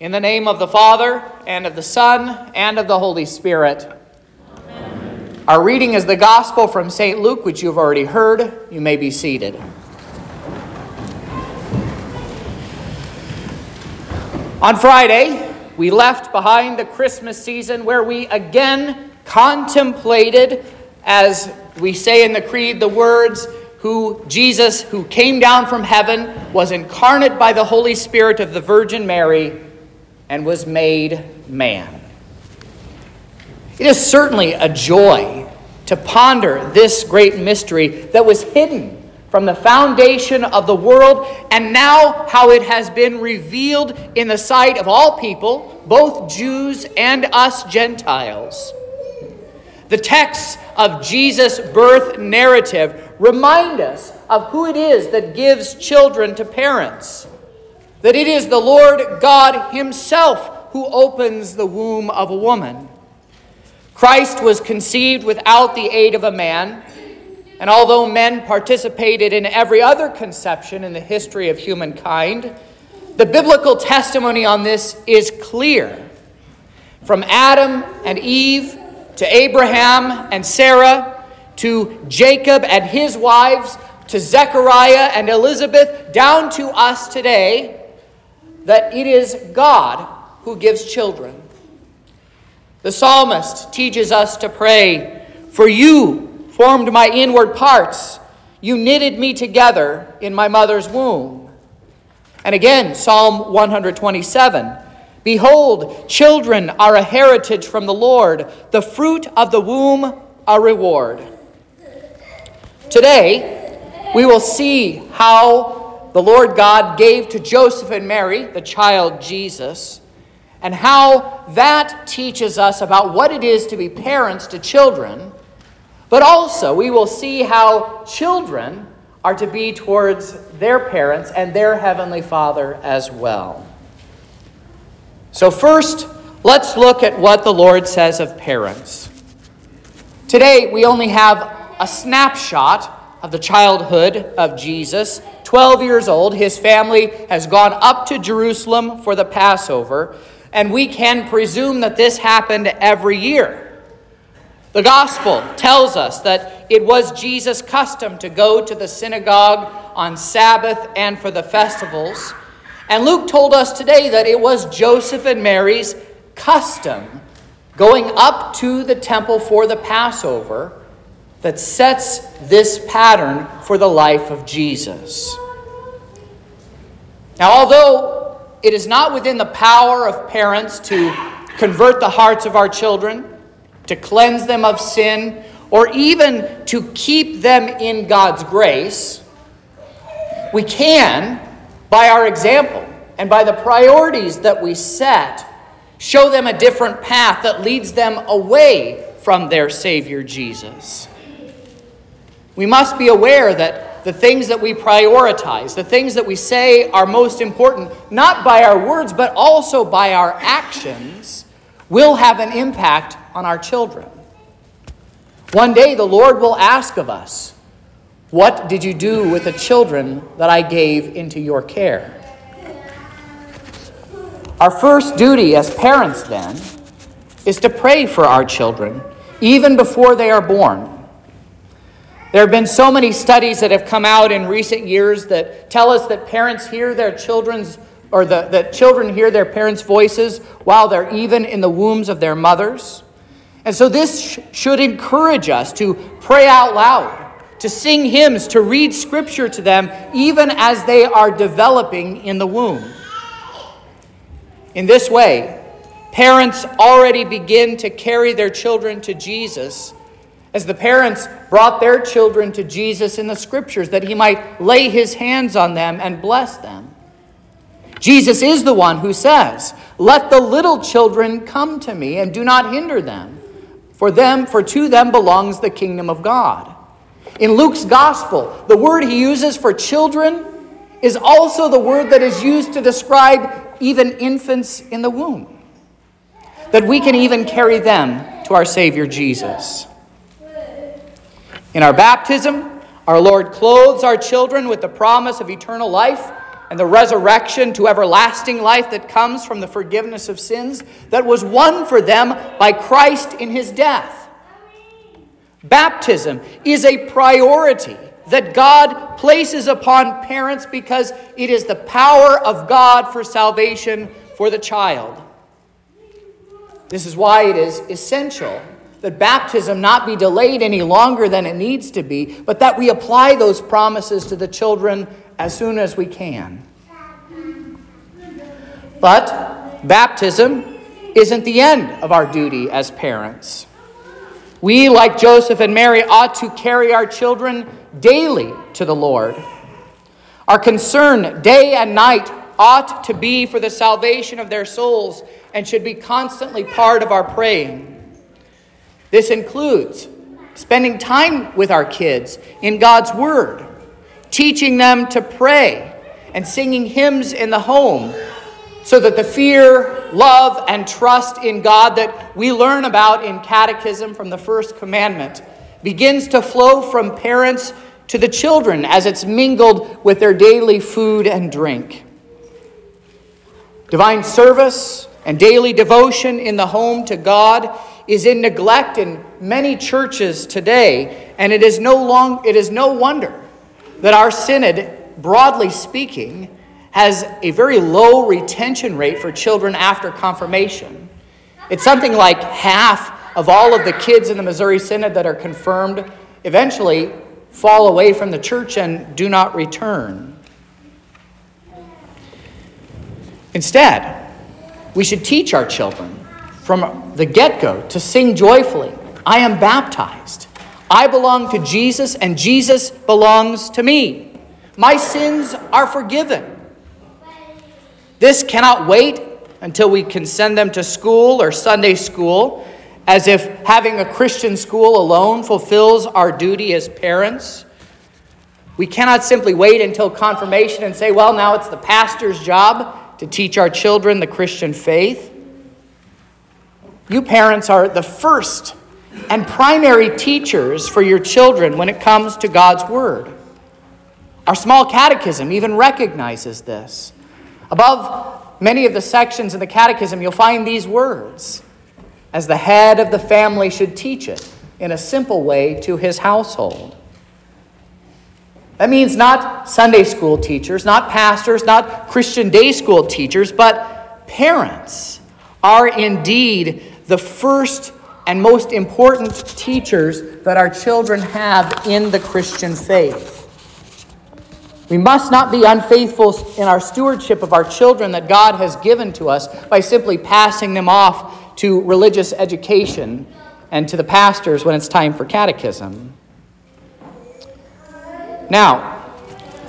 In the name of the Father, and of the Son, and of the Holy Spirit. Amen. Our reading is the Gospel from St. Luke, which you've already heard. You may be seated. On Friday, we left behind the Christmas season where we again contemplated, as we say in the Creed, the words, who Jesus, who came down from heaven, was incarnate by the Holy Spirit of the Virgin Mary, and was made man. It is certainly a joy to ponder this great mystery that was hidden from the foundation of the world, and now how it has been revealed in the sight of all people, both Jews and us Gentiles. The texts of Jesus' birth narrative remind us of who it is that gives children to parents. That it is the Lord God Himself who opens the womb of a woman. Christ was conceived without the aid of a man, and although men participated in every other conception in the history of humankind, the biblical testimony on this is clear. From Adam and Eve to Abraham and Sarah, to Jacob and his wives, to Zechariah and Elizabeth, down to us today, that it is God who gives children. The psalmist teaches us to pray, For you formed my inward parts, you knitted me together in my mother's womb. And again, Psalm 127 Behold, children are a heritage from the Lord, the fruit of the womb a reward. Today, we will see how the Lord God gave to Joseph and Mary the child Jesus, and how that teaches us about what it is to be parents to children. But also, we will see how children are to be towards their parents and their heavenly Father as well. So, first, let's look at what the Lord says of parents. Today, we only have a snapshot of the childhood of Jesus. 12 years old, his family has gone up to Jerusalem for the Passover, and we can presume that this happened every year. The gospel tells us that it was Jesus' custom to go to the synagogue on Sabbath and for the festivals. And Luke told us today that it was Joseph and Mary's custom going up to the temple for the Passover that sets this pattern for the life of Jesus. Now, although it is not within the power of parents to convert the hearts of our children, to cleanse them of sin, or even to keep them in God's grace, we can by our example and by the priorities that we set, show them a different path that leads them away from their Savior Jesus. We must be aware that the things that we prioritize, the things that we say are most important, not by our words, but also by our actions, will have an impact on our children. One day the Lord will ask of us, what did you do with the children that I gave into your care? Our first duty as parents, then, is to pray for our children, even before they are born. There have been so many studies that have come out in recent years that tell us that parents hear their children's or the, that children hear their parents' voices while they're even in the wombs of their mothers. And so this sh- should encourage us to pray out loud to sing hymns, to read scripture to them, even as they are developing in the womb. In this way, parents already begin to carry their children to Jesus as the parents brought their children to Jesus in the scriptures that he might lay his hands on them and bless them. Jesus is the one who says, Let the little children come to me and do not hinder them, for them for to them belongs the kingdom of God. In Luke's gospel, the word he uses for children is also the word that is used to describe even infants in the womb. That we can even carry them to our Savior Jesus. In our baptism, our Lord clothes our children with the promise of eternal life and the resurrection to everlasting life that comes from the forgiveness of sins that was won for them by Christ in his death. Baptism is a priority that God places upon parents because it is the power of God for salvation for the child. This is why it is essential that baptism not be delayed any longer than it needs to be, but that we apply those promises to the children as soon as we can. But baptism isn't the end of our duty as parents. We, like Joseph and Mary, ought to carry our children daily to the Lord. Our concern day and night ought to be for the salvation of their souls and should be constantly part of our praying. This includes spending time with our kids in God's Word, teaching them to pray, and singing hymns in the home so that the fear, love, and trust in God that we learn about in catechism from the first commandment begins to flow from parents to the children as it's mingled with their daily food and drink. Divine service and daily devotion in the home to God is in neglect in many churches today, and it is no, long, it is no wonder that our synod, broadly speaking, has a very low retention rate for children after confirmation. It's something like half of all of the kids in the Missouri Synod that are confirmed eventually fall away from the church and do not return. Instead, we should teach our children from the get go to sing joyfully I am baptized. I belong to Jesus, and Jesus belongs to me. My sins are forgiven. This cannot wait until we can send them to school or Sunday school, as if having a Christian school alone fulfills our duty as parents. We cannot simply wait until confirmation and say, well, now it's the pastor's job to teach our children the Christian faith. You parents are the first and primary teachers for your children when it comes to God's Word. Our small catechism even recognizes this. Above many of the sections in the catechism, you'll find these words as the head of the family should teach it in a simple way to his household. That means not Sunday school teachers, not pastors, not Christian day school teachers, but parents are indeed the first and most important teachers that our children have in the Christian faith. We must not be unfaithful in our stewardship of our children that God has given to us by simply passing them off to religious education and to the pastors when it's time for catechism. Now,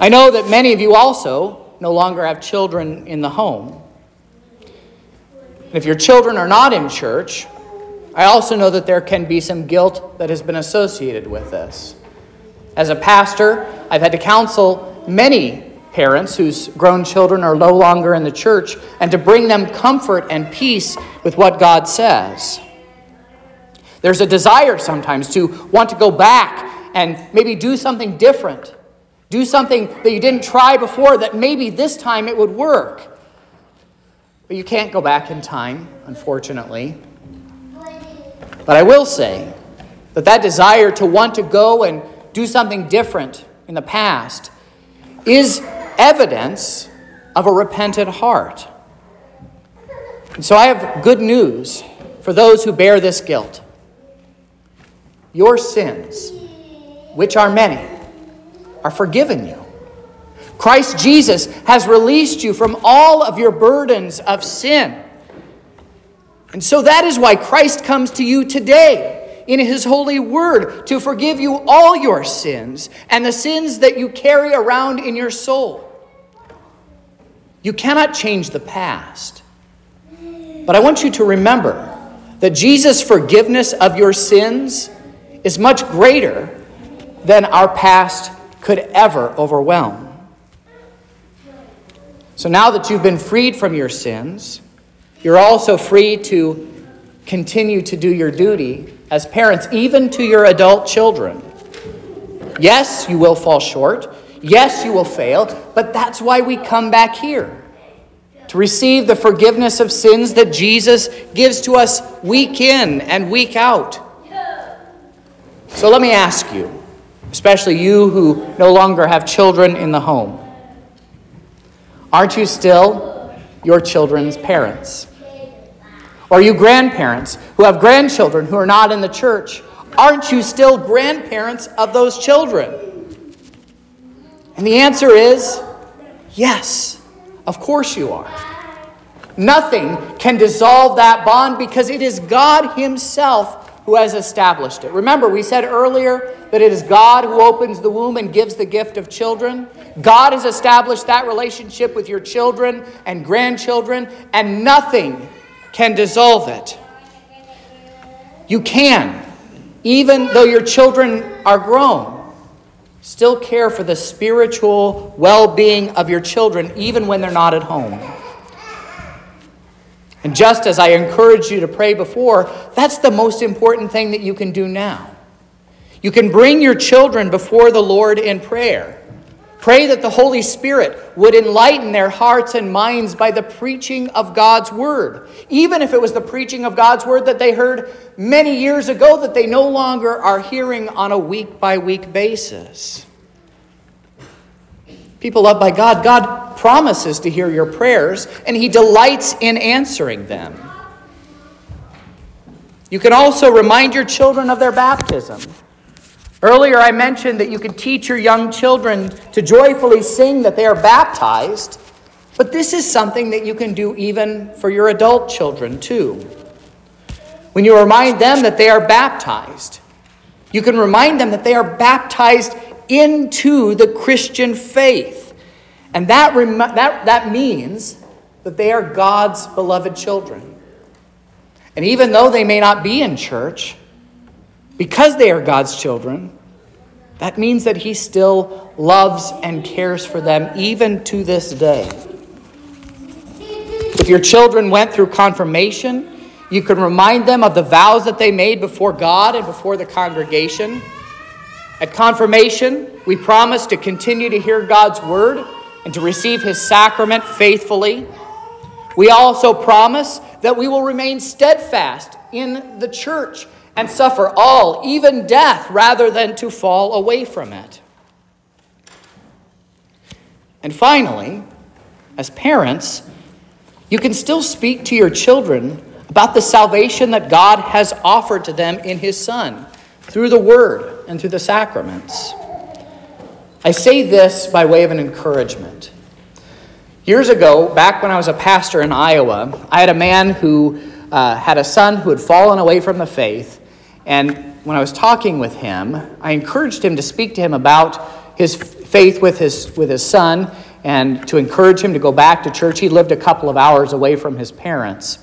I know that many of you also no longer have children in the home. If your children are not in church, I also know that there can be some guilt that has been associated with this. As a pastor, I've had to counsel many parents whose grown children are no longer in the church and to bring them comfort and peace with what God says. There's a desire sometimes to want to go back and maybe do something different. Do something that you didn't try before that maybe this time it would work. But you can't go back in time, unfortunately. But I will say that that desire to want to go and do something different in the past is evidence of a repentant heart. And so I have good news for those who bear this guilt. Your sins, which are many, are forgiven you. Christ Jesus has released you from all of your burdens of sin. And so that is why Christ comes to you today in his holy word to forgive you all your sins and the sins that you carry around in your soul. You cannot change the past. But I want you to remember that Jesus' forgiveness of your sins is much greater than our past could ever overwhelm. So now that you've been freed from your sins, you're also free to continue to do your duty as parents, even to your adult children. Yes, you will fall short. Yes, you will fail, but that's why we come back here to receive the forgiveness of sins that Jesus gives to us week in and week out. So let me ask you, especially you who no longer have children in the home, aren't you still your children's parents? Or you grandparents who have grandchildren who are not in the church, aren't you still grandparents of those children? And the answer is yes, of course you are. Nothing can dissolve that bond because it is God Himself who has established it. Remember, we said earlier that it is God who opens the womb and gives the gift of children. God has established that relationship with your children and grandchildren, and nothing can dissolve it. You can, even though your children are grown, still care for the spiritual well being of your children, even when they're not at home. And just as I encouraged you to pray before, that's the most important thing that you can do now. You can bring your children before the Lord in prayer. Pray that the Holy Spirit would enlighten their hearts and minds by the preaching of God's Word, even if it was the preaching of God's Word that they heard many years ago that they no longer are hearing on a week by week basis. People loved by God, God promises to hear your prayers, and He delights in answering them. You can also remind your children of their baptism. Earlier, I mentioned that you can teach your young children to joyfully sing that they are baptized, but this is something that you can do even for your adult children, too. When you remind them that they are baptized, you can remind them that they are baptized into the Christian faith. And that, rem- that, that means that they are God's beloved children. And even though they may not be in church, because they are God's children, that means that He still loves and cares for them even to this day. If your children went through confirmation, you can remind them of the vows that they made before God and before the congregation. At confirmation, we promise to continue to hear God's word and to receive his sacrament faithfully. We also promise that we will remain steadfast in the church and suffer all, even death, rather than to fall away from it. And finally, as parents, you can still speak to your children about the salvation that God has offered to them in His Son through the Word and through the sacraments. I say this by way of an encouragement. Years ago, back when I was a pastor in Iowa, I had a man who uh, had a son who had fallen away from the faith. And when I was talking with him, I encouraged him to speak to him about his faith with his, with his son and to encourage him to go back to church. He lived a couple of hours away from his parents.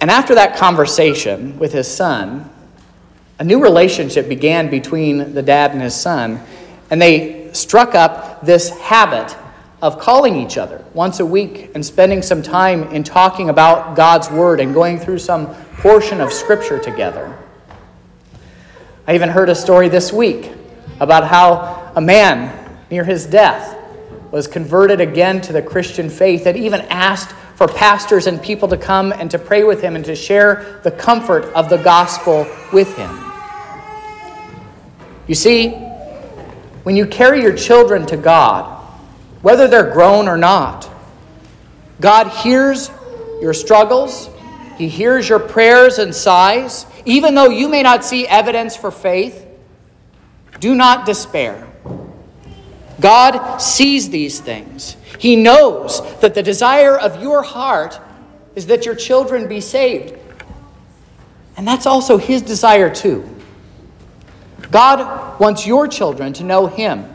And after that conversation with his son, a new relationship began between the dad and his son, and they struck up this habit of calling each other once a week and spending some time in talking about God's Word and going through some portion of Scripture together. I even heard a story this week about how a man near his death was converted again to the Christian faith and even asked for pastors and people to come and to pray with him and to share the comfort of the gospel with him. You see, when you carry your children to God, whether they're grown or not, God hears your struggles, He hears your prayers and sighs. Even though you may not see evidence for faith, do not despair. God sees these things. He knows that the desire of your heart is that your children be saved. And that's also His desire, too. God wants your children to know Him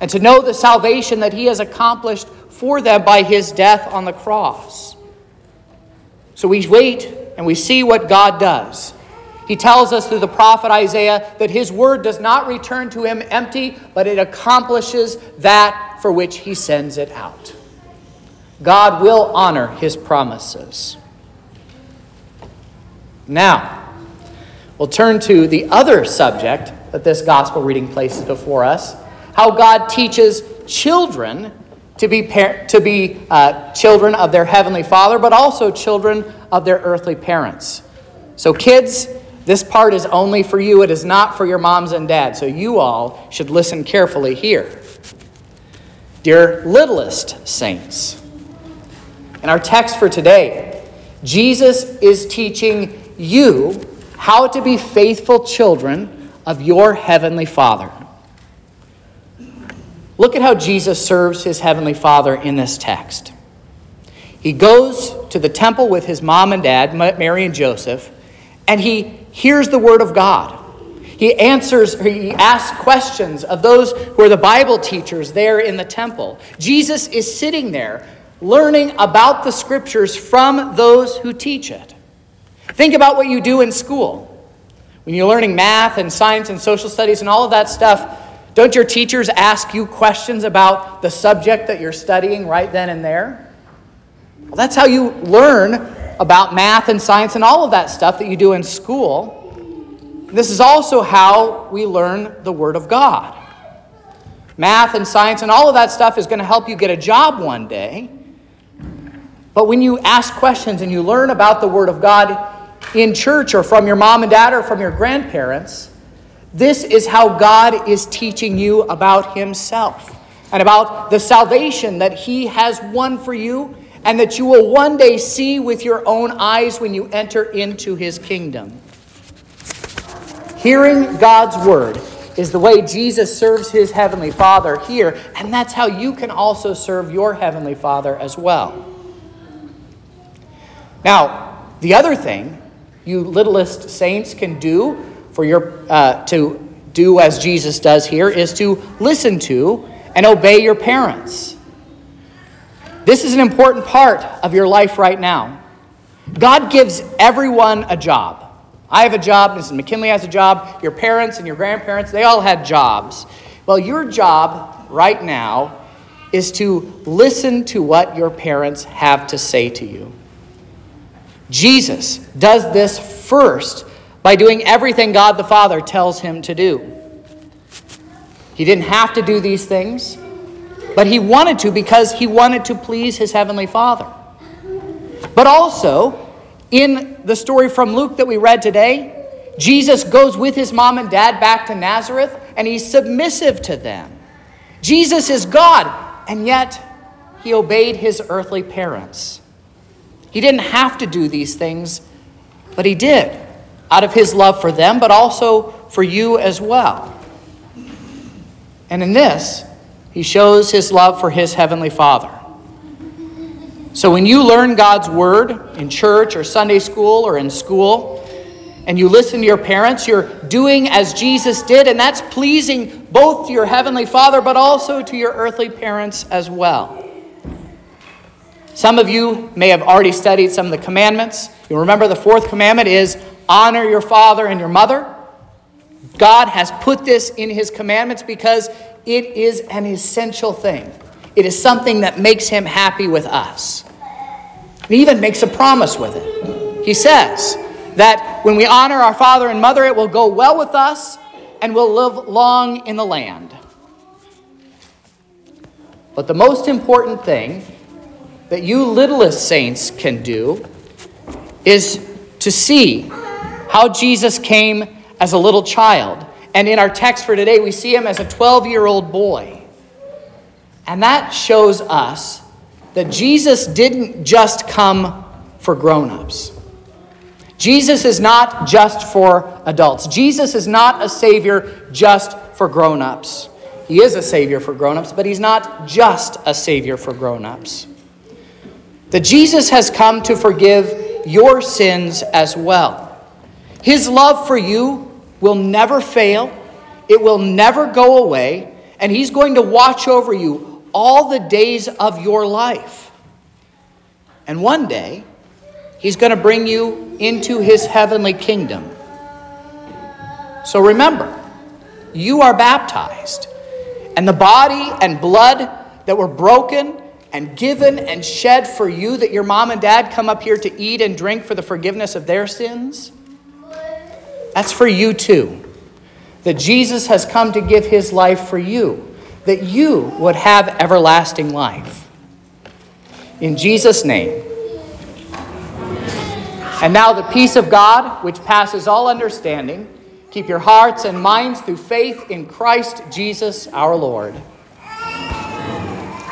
and to know the salvation that He has accomplished for them by His death on the cross. So we wait and we see what God does. He tells us through the prophet Isaiah that His word does not return to Him empty, but it accomplishes that for which He sends it out. God will honor His promises. Now, we'll turn to the other subject that this gospel reading places before us how God teaches children to be, par- to be uh, children of their heavenly Father, but also children of their earthly parents. So, kids, this part is only for you. It is not for your moms and dads. So, you all should listen carefully here. Dear littlest saints, in our text for today, Jesus is teaching you how to be faithful children of your heavenly Father. Look at how Jesus serves his heavenly Father in this text. He goes to the temple with his mom and dad, Mary and Joseph, and he hears the word of God. He answers, he asks questions of those who are the Bible teachers there in the temple. Jesus is sitting there learning about the scriptures from those who teach it. Think about what you do in school. When you're learning math and science and social studies and all of that stuff, don't your teachers ask you questions about the subject that you're studying right then and there? Well, that's how you learn about math and science and all of that stuff that you do in school. This is also how we learn the Word of God. Math and science and all of that stuff is going to help you get a job one day. But when you ask questions and you learn about the Word of God in church or from your mom and dad or from your grandparents, this is how God is teaching you about Himself and about the salvation that He has won for you and that you will one day see with your own eyes when you enter into His kingdom. Hearing God's Word is the way Jesus serves His Heavenly Father here, and that's how you can also serve your Heavenly Father as well. Now, the other thing you littlest saints can do for your, uh, to do as Jesus does here is to listen to and obey your parents. This is an important part of your life right now. God gives everyone a job. I have a job, Mrs. McKinley has a job, your parents and your grandparents, they all had jobs. Well, your job right now is to listen to what your parents have to say to you. Jesus does this first by doing everything God the Father tells him to do. He didn't have to do these things, but he wanted to because he wanted to please his heavenly Father. But also, in the story from Luke that we read today, Jesus goes with his mom and dad back to Nazareth and he's submissive to them. Jesus is God, and yet he obeyed his earthly parents. He didn't have to do these things, but he did out of his love for them, but also for you as well. And in this, he shows his love for his heavenly Father. So when you learn God's word in church or Sunday school or in school, and you listen to your parents, you're doing as Jesus did, and that's pleasing both to your heavenly Father, but also to your earthly parents as well. Some of you may have already studied some of the commandments. You remember the fourth commandment is honor your father and your mother. God has put this in his commandments because it is an essential thing. It is something that makes him happy with us. He even makes a promise with it. He says that when we honor our father and mother, it will go well with us and we'll live long in the land. But the most important thing that you littlest saints can do is to see how Jesus came as a little child. And in our text for today, we see him as a 12 year old boy. And that shows us that Jesus didn't just come for grown ups. Jesus is not just for adults. Jesus is not a Savior just for grown ups. He is a Savior for grown ups, but He's not just a Savior for grown ups. That Jesus has come to forgive your sins as well. His love for you will never fail, it will never go away, and He's going to watch over you all the days of your life. And one day, He's going to bring you into His heavenly kingdom. So remember, you are baptized, and the body and blood that were broken and given and shed for you that your mom and dad come up here to eat and drink for the forgiveness of their sins? That's for you too. That Jesus has come to give his life for you, that you would have everlasting life. In Jesus' name. And now the peace of God, which passes all understanding, keep your hearts and minds through faith in Christ Jesus our Lord.